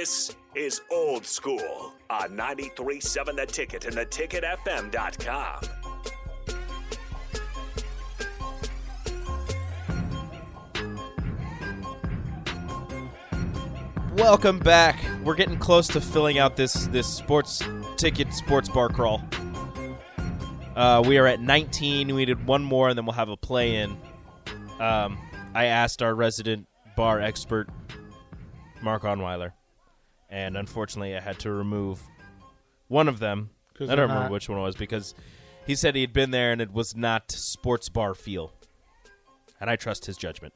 This is Old School on 93.7 The Ticket and theticketfm.com. Welcome back. We're getting close to filling out this this sports ticket sports bar crawl. Uh, we are at 19. We did one more, and then we'll have a play in. Um, I asked our resident bar expert, Mark Onweiler, and unfortunately, I had to remove one of them. I don't remember not- which one it was because he said he had been there and it was not sports bar feel, and I trust his judgment.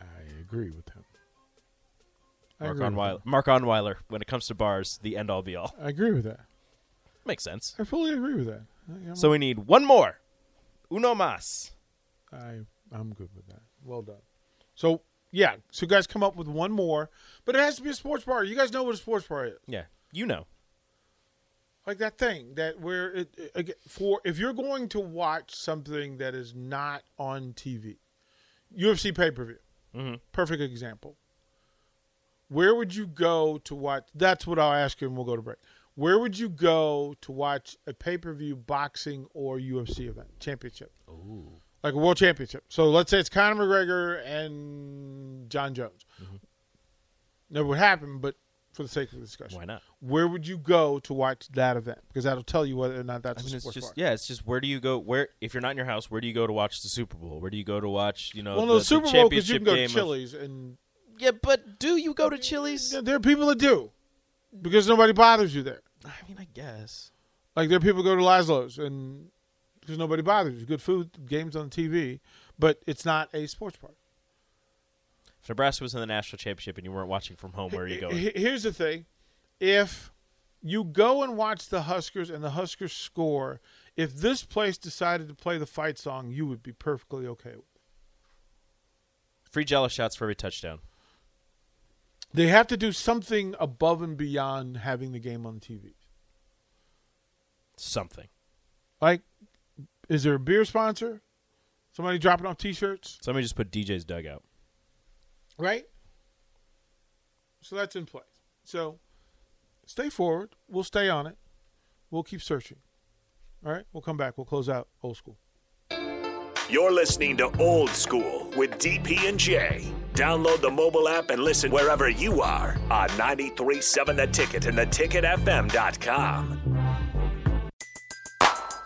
I agree with him. I Mark Onweiler. Mark Onweiler, when it comes to bars, the end all be all. I agree with that. Makes sense. I fully agree with that. I, So we need one more. Uno más. I I'm good with that. Well done. So yeah, so you guys come up with one more, but it has to be a sports bar. You guys know what a sports bar is, Yeah, you know. like that thing that where it, it again, for if you're going to watch something that is not on TV, UFC pay per view, Mhm. perfect example. Where would you go to watch? That's what I'll ask you, and we'll go to break. Where would you go to watch a pay per view boxing or UFC event championship? Like a world championship. So let's say it's Conor McGregor and Jon Jones. Mm-hmm. Never would happen, but for the sake of the discussion, Why not? Where would you go to watch that event? Because that'll tell you whether or not that's I mean, a sports just bar. yeah, it's just where do you go? Where if you're not in your house, where do you go to watch the Super Bowl? Where do you go to watch? You know, well, the, no, the Super the Bowl because you can go to of- Chili's and yeah, but do you go to Chili's? There are people that do because nobody bothers you there. I mean, I guess. Like there are people who go to Lazlo's and because nobody bothers you. Good food, games on TV, but it's not a sports bar. If Nebraska was in the national championship and you weren't watching from home, where are you going? Here's the thing: if you go and watch the Huskers and the Huskers score, if this place decided to play the fight song, you would be perfectly okay with. it. Free jello shots for every touchdown. They have to do something above and beyond having the game on TV. Something. Like, is there a beer sponsor? Somebody dropping off T-shirts, Somebody just put DJ's dugout. right? So that's in place. So stay forward. We'll stay on it. We'll keep searching. All right. We'll come back. We'll close out old school. You're listening to Old School with DP and J. Download the mobile app and listen wherever you are on 93.7 The Ticket and theticketfm.com.